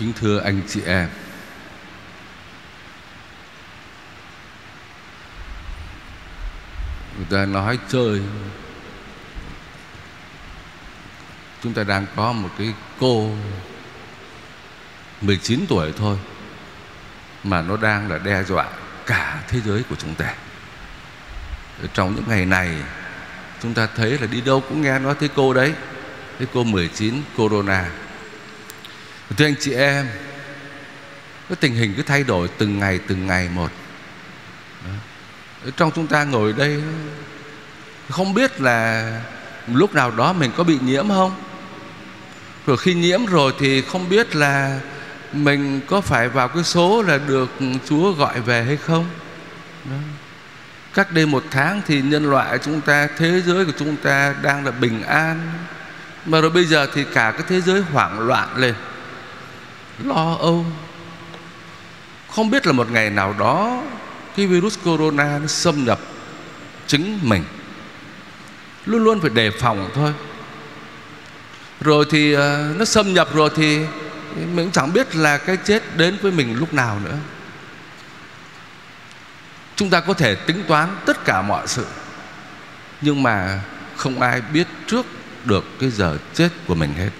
Kính thưa anh chị em. Người ta nói chơi. Chúng ta đang có một cái cô 19 tuổi thôi, Mà nó đang là đe dọa cả thế giới của chúng ta. Trong những ngày này, Chúng ta thấy là đi đâu cũng nghe nói tới cô đấy, Cái cô 19 Corona. Thưa anh chị em, Cái tình hình cứ thay đổi từng ngày từng ngày một. Đó. Trong chúng ta ngồi đây, Không biết là Lúc nào đó mình có bị nhiễm không? Rồi khi nhiễm rồi thì không biết là Mình có phải vào cái số là được Chúa gọi về hay không? Đó. Cách đây một tháng thì nhân loại chúng ta, Thế giới của chúng ta đang là bình an. Mà rồi bây giờ thì cả cái thế giới hoảng loạn lên. Lo âu. Không biết là một ngày nào đó Cái virus corona nó xâm nhập Chính mình. Luôn luôn phải đề phòng thôi. Rồi thì uh, nó xâm nhập rồi thì Mình cũng chẳng biết là cái chết đến với mình lúc nào nữa. Chúng ta có thể tính toán tất cả mọi sự Nhưng mà không ai biết trước được cái giờ chết của mình hết.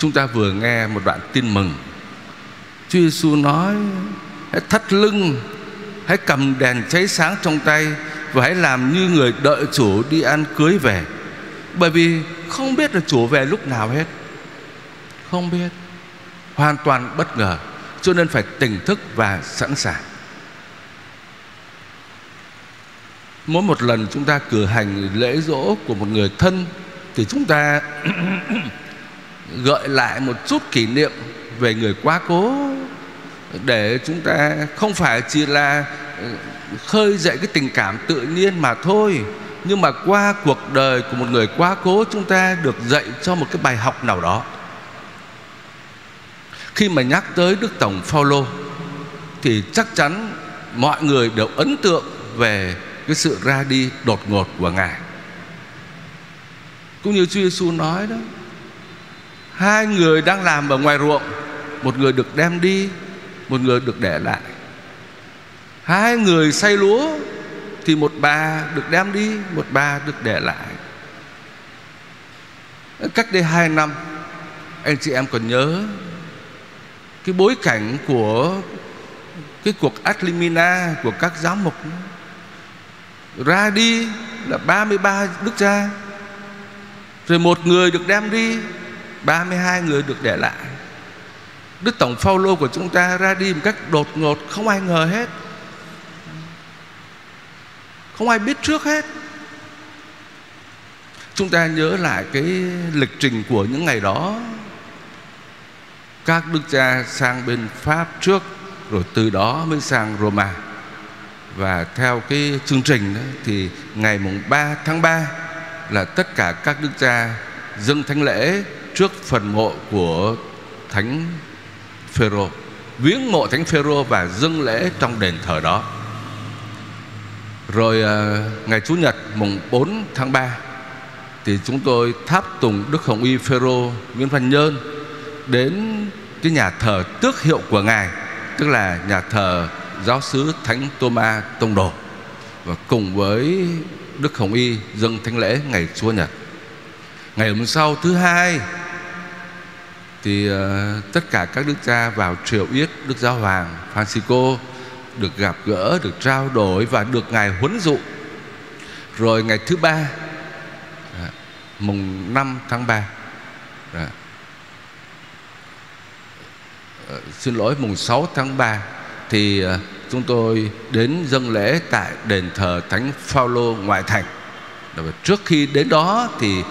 Chúng ta vừa nghe một đoạn tin mừng. Chúa Giêsu nói, Hãy thắt lưng, Hãy cầm đèn cháy sáng trong tay Và hãy làm như người đợi chủ đi ăn cưới về. Bởi vì không biết là chủ về lúc nào hết. Không biết. Hoàn toàn bất ngờ. Cho nên phải tỉnh thức và sẵn sàng. Mỗi một lần chúng ta cử hành lễ dỗ của một người thân Thì chúng ta gợi lại một chút kỷ niệm về người quá cố để chúng ta không phải chỉ là ừ, khơi dậy cái tình cảm tự nhiên mà thôi. Nhưng mà qua cuộc đời của một người quá cố, chúng ta được dạy cho một cái bài học nào đó. Khi mà nhắc tới đức tổng phaolô, thì chắc chắn mọi người đều ấn tượng về cái sự ra đi đột ngột của ngài. Cũng như Chúa Giêsu nói đó Hai người đang làm ở ngoài ruộng. Một người được đem đi, Một người được để lại. Hai người say lúa Thì một bà được đem đi, Một bà được để lại. Cách đây hai năm, Anh chị em còn nhớ Cái bối cảnh của Cái cuộc Adlimina Của các giám mục Ra đi là 33 đức cha Rồi một người được đem đi 32 người được để lại. Đức Tổng Phaolô của chúng ta ra đi một cách đột ngột Không ai ngờ hết. Không ai biết trước hết. Chúng ta nhớ lại cái lịch trình của những ngày đó. Các đức cha sang bên Pháp trước Rồi từ đó mới sang Roma. Và theo cái chương trình đó, Thì ngày mùng 3 tháng 3 Là tất cả các đức cha dâng thánh lễ trước phần mộ của thánh Phêrô, viếng mộ thánh Phêrô và dâng lễ trong đền thờ đó. Rồi à, ngày chủ nhật, mùng 4 tháng 3 thì chúng tôi tháp tùng Đức Hồng Y Phêrô Nguyễn Văn Nhơn đến cái nhà thờ tước hiệu của ngài, tức là nhà thờ giáo sứ Thánh Thomas Tông Đồ, và cùng với Đức Hồng Y dâng thánh lễ ngày Chúa Nhật. Ngày hôm sau thứ hai thì uh, tất cả các đức cha vào triều yết đức giáo hoàng Francisco được gặp gỡ được trao đổi và được ngài huấn dụ rồi ngày thứ ba à, mùng 5 tháng 3 à, ờ, xin lỗi mùng 6 tháng 3 thì uh, chúng tôi đến dâng lễ tại đền thờ Thánh Phaolô ngoại thành. Trước khi đến đó thì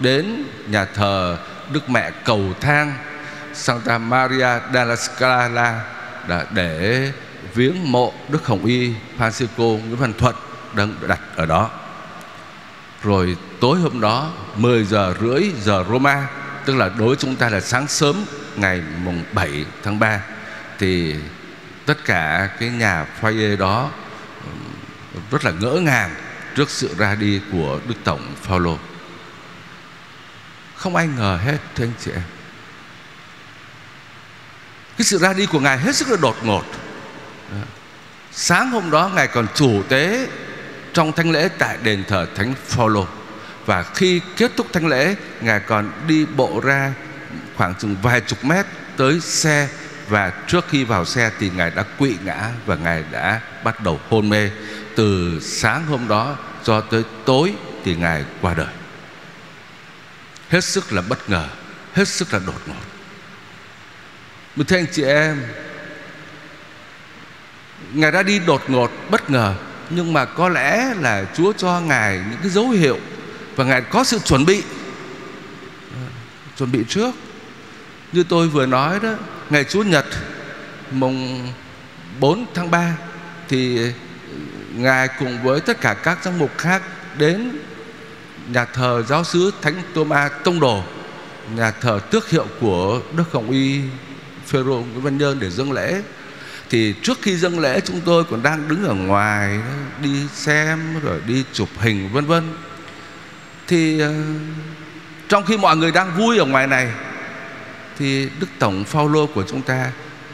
đến nhà thờ Đức Mẹ Cầu Thang, Santa Maria della Scala để viếng mộ Đức Hồng Y Francisco Nguyễn Văn Thuận đang đặt ở đó. Rồi tối hôm đó 10 giờ rưỡi giờ Roma, Tức là đối với chúng ta là sáng sớm, ngày mùng 7 tháng 3 Thì tất cả cái nhà foyer đó rất là ngỡ ngàng trước sự ra đi của Đức Tổng Phaolô không ai ngờ hết, thưa anh chị em. Cái sự ra đi của ngài hết sức là đột ngột. Sáng hôm đó, ngài còn chủ tế trong thánh lễ tại đền thờ thánh Phaolô. Và khi kết thúc thánh lễ, ngài còn đi bộ ra khoảng chừng vài chục mét tới xe. Và trước khi vào xe thì ngài đã quỵ ngã và ngài đã bắt đầu hôn mê. Từ sáng hôm đó cho tới tối thì ngài qua đời hết sức là bất ngờ, hết sức là đột ngột. Một thưa anh chị em, ngài đã đi đột ngột, bất ngờ, nhưng mà có lẽ là chúa cho ngài những cái dấu hiệu và ngài có sự chuẩn bị. À, chuẩn bị trước. Như tôi vừa nói đó, ngày Chủ nhật, mùng 4 tháng 3 thì ngài cùng với tất cả các giám mục khác đến nhà thờ giáo sứ Thánh Thomas Tông Đồ, nhà thờ tước hiệu của Đức Hồng Y Phêrô Nguyễn Văn Nhơn để dâng lễ thì trước khi dâng lễ, chúng tôi còn đang đứng ở ngoài đi xem rồi đi chụp hình, vân vân thì ờ, trong khi mọi người đang vui ở ngoài này, thì Đức Tổng Phaolô của chúng ta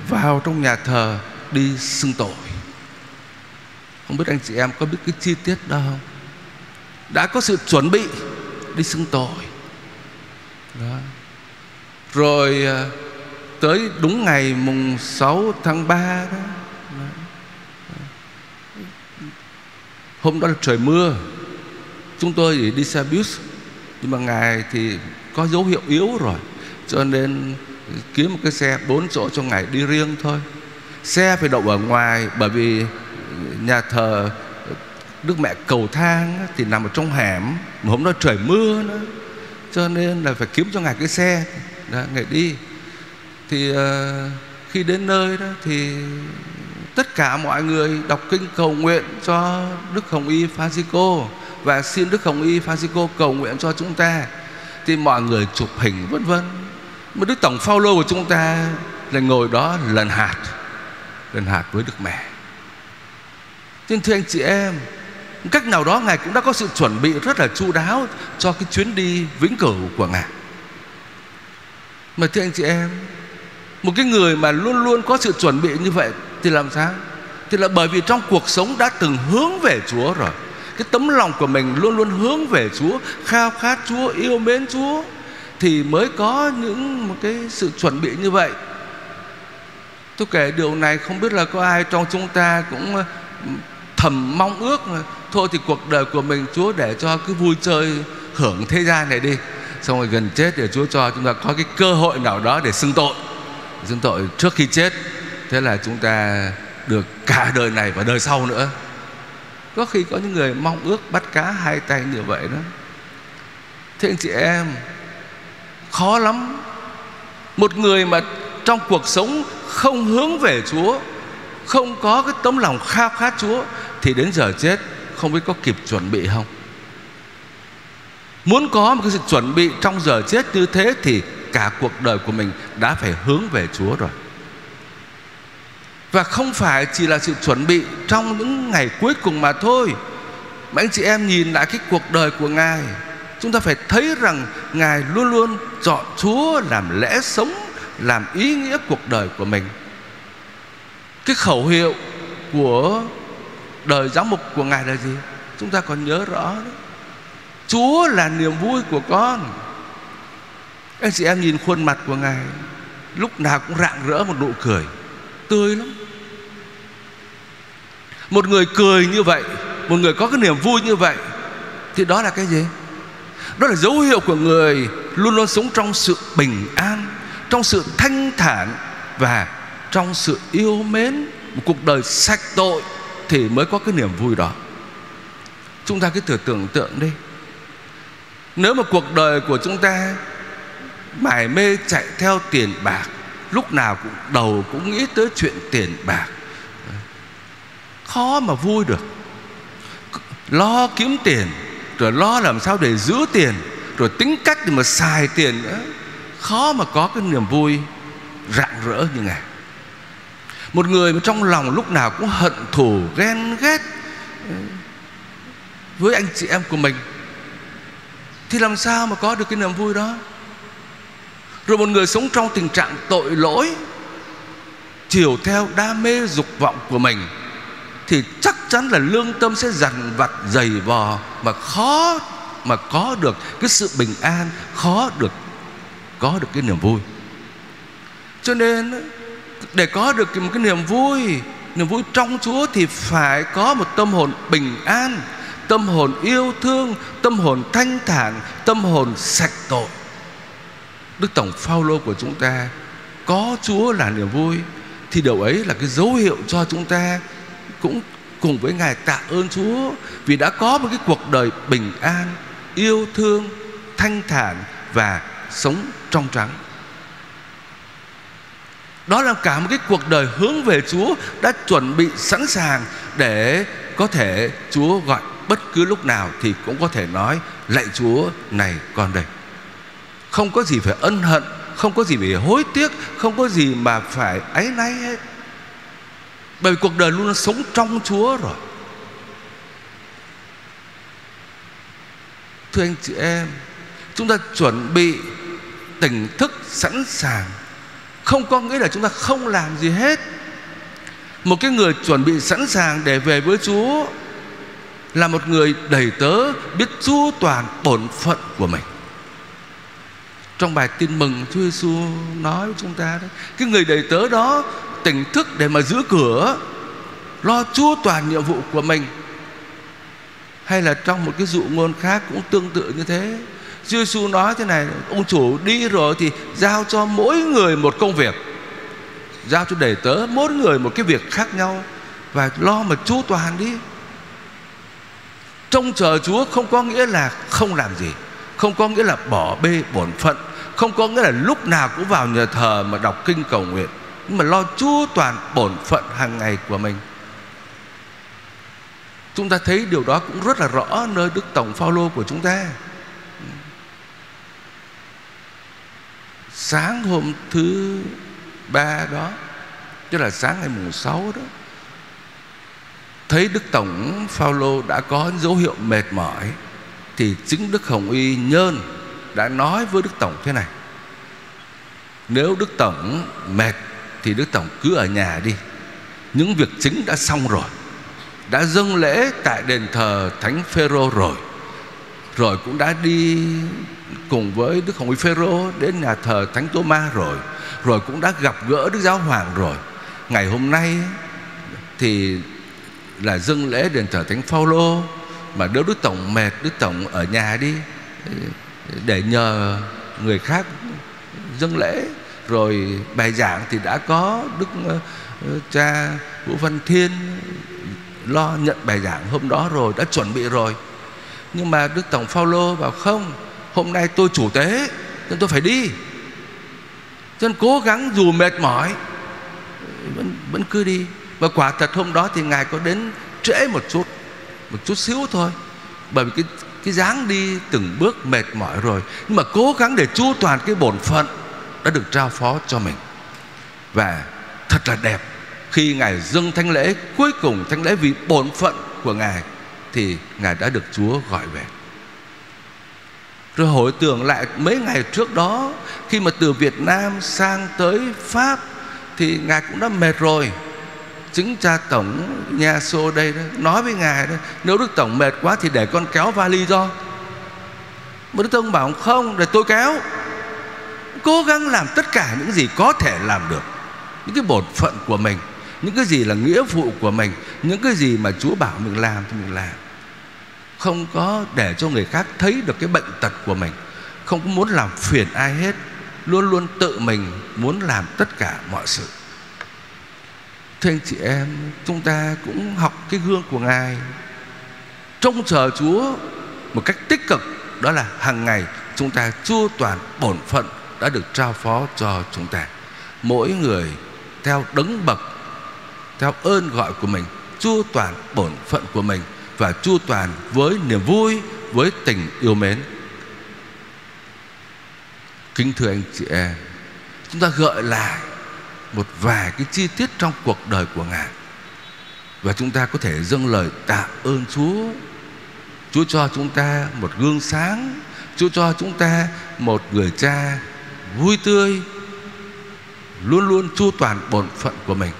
vào trong nhà thờ đi xưng tội. Không biết anh chị em có biết cái chi tiết đó không? Đã có sự chuẩn bị đi xưng tội. Đó. Rồi à, tới đúng ngày mùng 6 tháng 3 đó. Hôm đó là trời mưa Chúng tôi chỉ đi xe bus, Nhưng mà Ngài thì có dấu hiệu yếu rồi, Cho nên kiếm một cái xe bốn chỗ cho Ngài đi riêng thôi Xe phải đậu ở ngoài, Bởi vì nhà thờ Đức mẹ cầu thang Thì nằm ở trong hẻm. Mà hôm đó trời mưa nữa Cho nên là phải kiếm cho Ngài cái xe. Đó, Ngài đi. Thì uh, khi đến nơi đó Thì tất cả mọi người đọc kinh cầu nguyện cho Đức Hồng Y Francisco. Và xin Đức Hồng Y Francisco cầu nguyện cho chúng ta. Thì mọi người chụp hình vân vân. Mà Đức Tổng Phaolô của chúng ta là ngồi đó lần hạt lần hạt với Đức Mẹ. Xin thưa anh chị em cách nào đó, ngài cũng đã có sự chuẩn bị rất là chu đáo cho cái chuyến đi vĩnh cửu của ngài. Mà thưa anh chị em, một cái người mà luôn luôn có sự chuẩn bị như vậy thì làm sao? Thì là bởi vì trong cuộc sống đã từng hướng về Chúa rồi. Cái tấm lòng của mình luôn luôn hướng về Chúa, khao khát Chúa, yêu mến Chúa, thì mới có những một cái sự chuẩn bị như vậy. Tôi kể điều này không biết là có ai trong chúng ta cũng ờ, thầm mong ước thôi thì cuộc đời của mình, Chúa để cho cứ vui chơi hưởng thế gian này đi. Xong rồi gần chết để Chúa cho chúng ta có cái cơ hội nào đó để xưng tội. Xưng tội trước khi chết, thế là chúng ta được cả đời này và đời sau nữa. Có khi có những người mong ước bắt cá hai tay như vậy đó. Thế anh chị em, khó lắm. Một người mà trong cuộc sống không hướng về chúa, không có cái tấm lòng khao khát chúa, thì đến giờ chết không biết có kịp chuẩn bị không? Muốn có một cái sự chuẩn bị trong giờ chết như thế thì cả cuộc đời của mình đã phải hướng về chúa rồi. Và không phải chỉ là sự chuẩn bị trong những ngày cuối cùng mà thôi. Mà anh chị em nhìn lại cái cuộc đời của Ngài, Chúng ta phải thấy rằng Ngài luôn luôn chọn Chúa làm lẽ sống, Làm ý nghĩa cuộc đời của mình. Cái khẩu hiệu của đời giáo mục của Ngài là gì? Chúng ta còn nhớ rõ đấy. Chúa là niềm vui của con. Anh chị em nhìn khuôn mặt của Ngài, Lúc nào cũng rạng rỡ một nụ cười. Tươi lắm. Một người cười như vậy, một người có cái niềm vui như vậy, thì đó là cái gì? Đó là dấu hiệu của người luôn luôn sống trong sự bình an, trong sự thanh thản và trong sự yêu mến, một cuộc đời sạch tội thì mới có cái niềm vui đó. Chúng ta cứ thử tưởng tượng đi. Nếu mà cuộc đời của chúng ta mải mê chạy theo tiền bạc, lúc nào cũng, đầu cũng nghĩ tới chuyện tiền bạc. Khó mà vui được. Lo kiếm tiền, rồi lo làm sao để giữ tiền, rồi tính cách để mà xài tiền nữa. Khó mà có cái niềm vui rạng rỡ như ngài một người mà trong lòng lúc nào cũng hận thù, ghen ghét ừ, với anh chị em của mình, thì làm sao mà có được cái niềm vui đó? Rồi một người sống trong tình trạng tội lỗi, chiều theo đam mê dục vọng của mình, thì chắc chắn là lương tâm sẽ dằn vặt, dày vò mà khó, mà có được cái sự bình an, khó được, có được cái niềm vui. Cho nên để có được một cái niềm vui niềm vui trong Chúa thì phải có một tâm hồn bình an tâm hồn yêu thương tâm hồn thanh thản tâm hồn sạch tội Đức Tổng Phaolô của chúng ta có Chúa là niềm vui thì điều ấy là cái dấu hiệu cho chúng ta cũng cùng với Ngài tạ ơn Chúa vì đã có một cái cuộc đời bình an, yêu thương, thanh thản và sống trong trắng. Đó là cả một cái cuộc đời hướng về Chúa đã chuẩn bị sẵn sàng để có thể Chúa gọi bất cứ lúc nào thì cũng có thể nói lạy Chúa này con đây. Không có gì phải ân hận, không có gì phải hối tiếc, không có gì mà phải áy náy hết. Bởi vì cuộc đời luôn sống trong Chúa rồi Thưa anh chị em Chúng ta chuẩn bị tỉnh thức sẵn sàng không có nghĩa là chúng ta không làm gì hết. Một cái người chuẩn bị sẵn sàng để về với Chúa Là một người đầy tớ biết chu toàn bổn phận của mình. Trong bài tin mừng Chúa Giêsu nói với chúng ta đấy cái người đầy tớ đó tỉnh thức để mà giữ cửa, lo chu toàn nhiệm vụ của mình. Hay là trong một cái dụ ngôn khác cũng tương tự như thế. Chúa Giêsu nói thế này, ông chủ đi rồi thì giao cho mỗi người một công việc. Giao cho đầy tớ mỗi người một cái việc khác nhau và lo mà chú toàn đi. Trông chờ Chúa không có nghĩa là không làm gì, không có nghĩa là bỏ bê bổn phận, không có nghĩa là lúc nào cũng vào nhà thờ mà đọc kinh cầu nguyện, nhưng mà lo chú toàn bổn phận hàng ngày của mình. Chúng ta thấy điều đó cũng rất là rõ nơi đức tổng phaolô của chúng ta. Sáng hôm thứ ba đó, tức là sáng ngày mùng sáu đó, thấy đức tổng phaolô đã có dấu hiệu mệt mỏi, thì chính đức hồng y nhơn đã nói với đức tổng thế này, nếu đức tổng mệt thì Đức Tổng cứ ở nhà đi, Những việc chính đã xong rồi, Đã dâng lễ tại đền thờ Thánh Phêrô rồi. Rồi cũng đã đi cùng với Đức Hồng Y Phêrô Đến nhà thờ Thánh Tô Ma rồi. Rồi cũng đã gặp gỡ Đức Giáo Hoàng rồi. Ngày hôm nay thì là dâng lễ đền thờ Thánh Phaolô mà nếu Đức Tổng mệt, Đức Tổng ở nhà đi, để nhờ người khác dâng lễ. Rồi bài giảng thì đã có đức ờ, ờ, cha vũ văn thiên lo nhận bài giảng hôm đó rồi, đã chuẩn bị rồi nhưng mà đức tổng phaolô bảo, không, hôm nay tôi chủ tế, nên tôi phải đi. Cho nên cố gắng dù mệt mỏi, vẫn vẫn cứ đi. Và quả thật hôm đó thì ngài có đến trễ một chút một chút xíu thôi. Bởi vì cái cái dáng đi từng bước mệt mỏi rồi. Nhưng mà cố gắng để chu toàn cái bổn phận đã được trao phó cho mình. Và thật là đẹp khi ngài dâng thánh lễ, cuối cùng thánh lễ vì bổn phận của ngài thì ngài đã được Chúa gọi về. Rồi hồi tưởng lại mấy ngày trước đó khi mà từ Việt Nam sang tới Pháp thì ngài cũng đã mệt rồi. Chính cha tổng nhà xô đây đó, nói với ngài đó, nếu đức tổng mệt quá thì để con kéo vali cho. Mà đức tổng bảo không để tôi kéo. Cố gắng làm tất cả những gì có thể làm được những cái bổn phận của mình những cái gì là nghĩa vụ của mình, những cái gì mà chúa bảo mình làm thì mình làm. Không có để cho người khác thấy được cái bệnh tật của mình. Không có muốn làm phiền ai hết. Luôn luôn tự mình muốn làm tất cả mọi sự. Thưa anh chị em, chúng ta cũng học cái gương của ngài. Trông chờ chúa một cách tích cực, đó là hàng ngày chúng ta chu toàn bổn phận đã được trao phó cho chúng ta. Mỗi người theo đấng bậc theo ơn gọi của mình, chu toàn bổn phận của mình và chu toàn với niềm vui, với tình yêu mến. Kính thưa anh chị em, chúng ta gợi lại một vài cái chi tiết trong cuộc đời của ngài và chúng ta có thể dâng lời tạ ơn Chúa. Chúa cho chúng ta một gương sáng, Chúa cho chúng ta một người cha vui tươi, luôn luôn chu toàn bổn phận của mình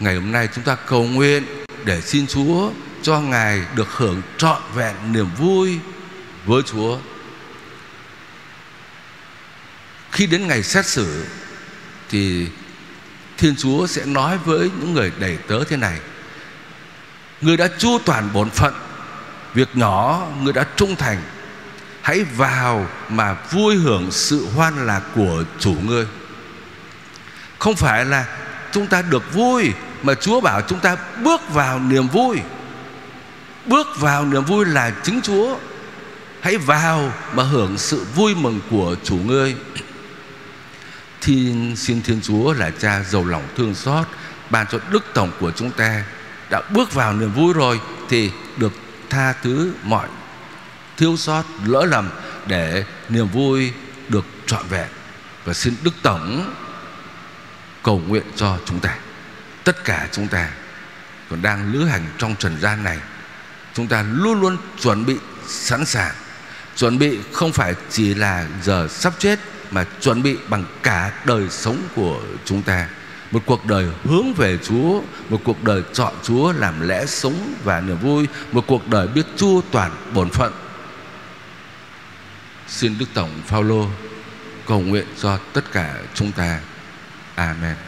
ngày hôm nay chúng ta cầu nguyện để xin Chúa cho ngài được hưởng trọn vẹn niềm vui với Chúa. Khi đến ngày xét xử thì Thiên Chúa sẽ nói với những người đầy tớ thế này, Người đã chu toàn bổn phận, Việc nhỏ người đã trung thành, Hãy vào mà vui hưởng sự hoan lạc của chủ ngươi. Không phải là chúng ta được vui mà Chúa bảo chúng ta bước vào niềm vui. Bước vào niềm vui là chính Chúa. Hãy vào mà hưởng sự vui mừng của chủ ngươi. Thì xin Thiên Chúa là cha giàu lòng thương xót, ban cho đức tổng của chúng ta đã bước vào niềm vui rồi thì được tha thứ mọi thiếu sót, lỡ lầm để niềm vui được trọn vẹn. Và xin đức tổng cầu nguyện cho chúng ta tất cả chúng ta còn đang lữ hành trong trần gian này chúng ta luôn luôn chuẩn bị sẵn sàng chuẩn bị không phải chỉ là giờ sắp chết mà chuẩn bị bằng cả đời sống của chúng ta một cuộc đời hướng về Chúa, một cuộc đời chọn Chúa làm lẽ sống và niềm vui, một cuộc đời biết chu toàn bổn phận. Xin Đức Tổng Phaolô cầu nguyện cho tất cả chúng ta. Amen.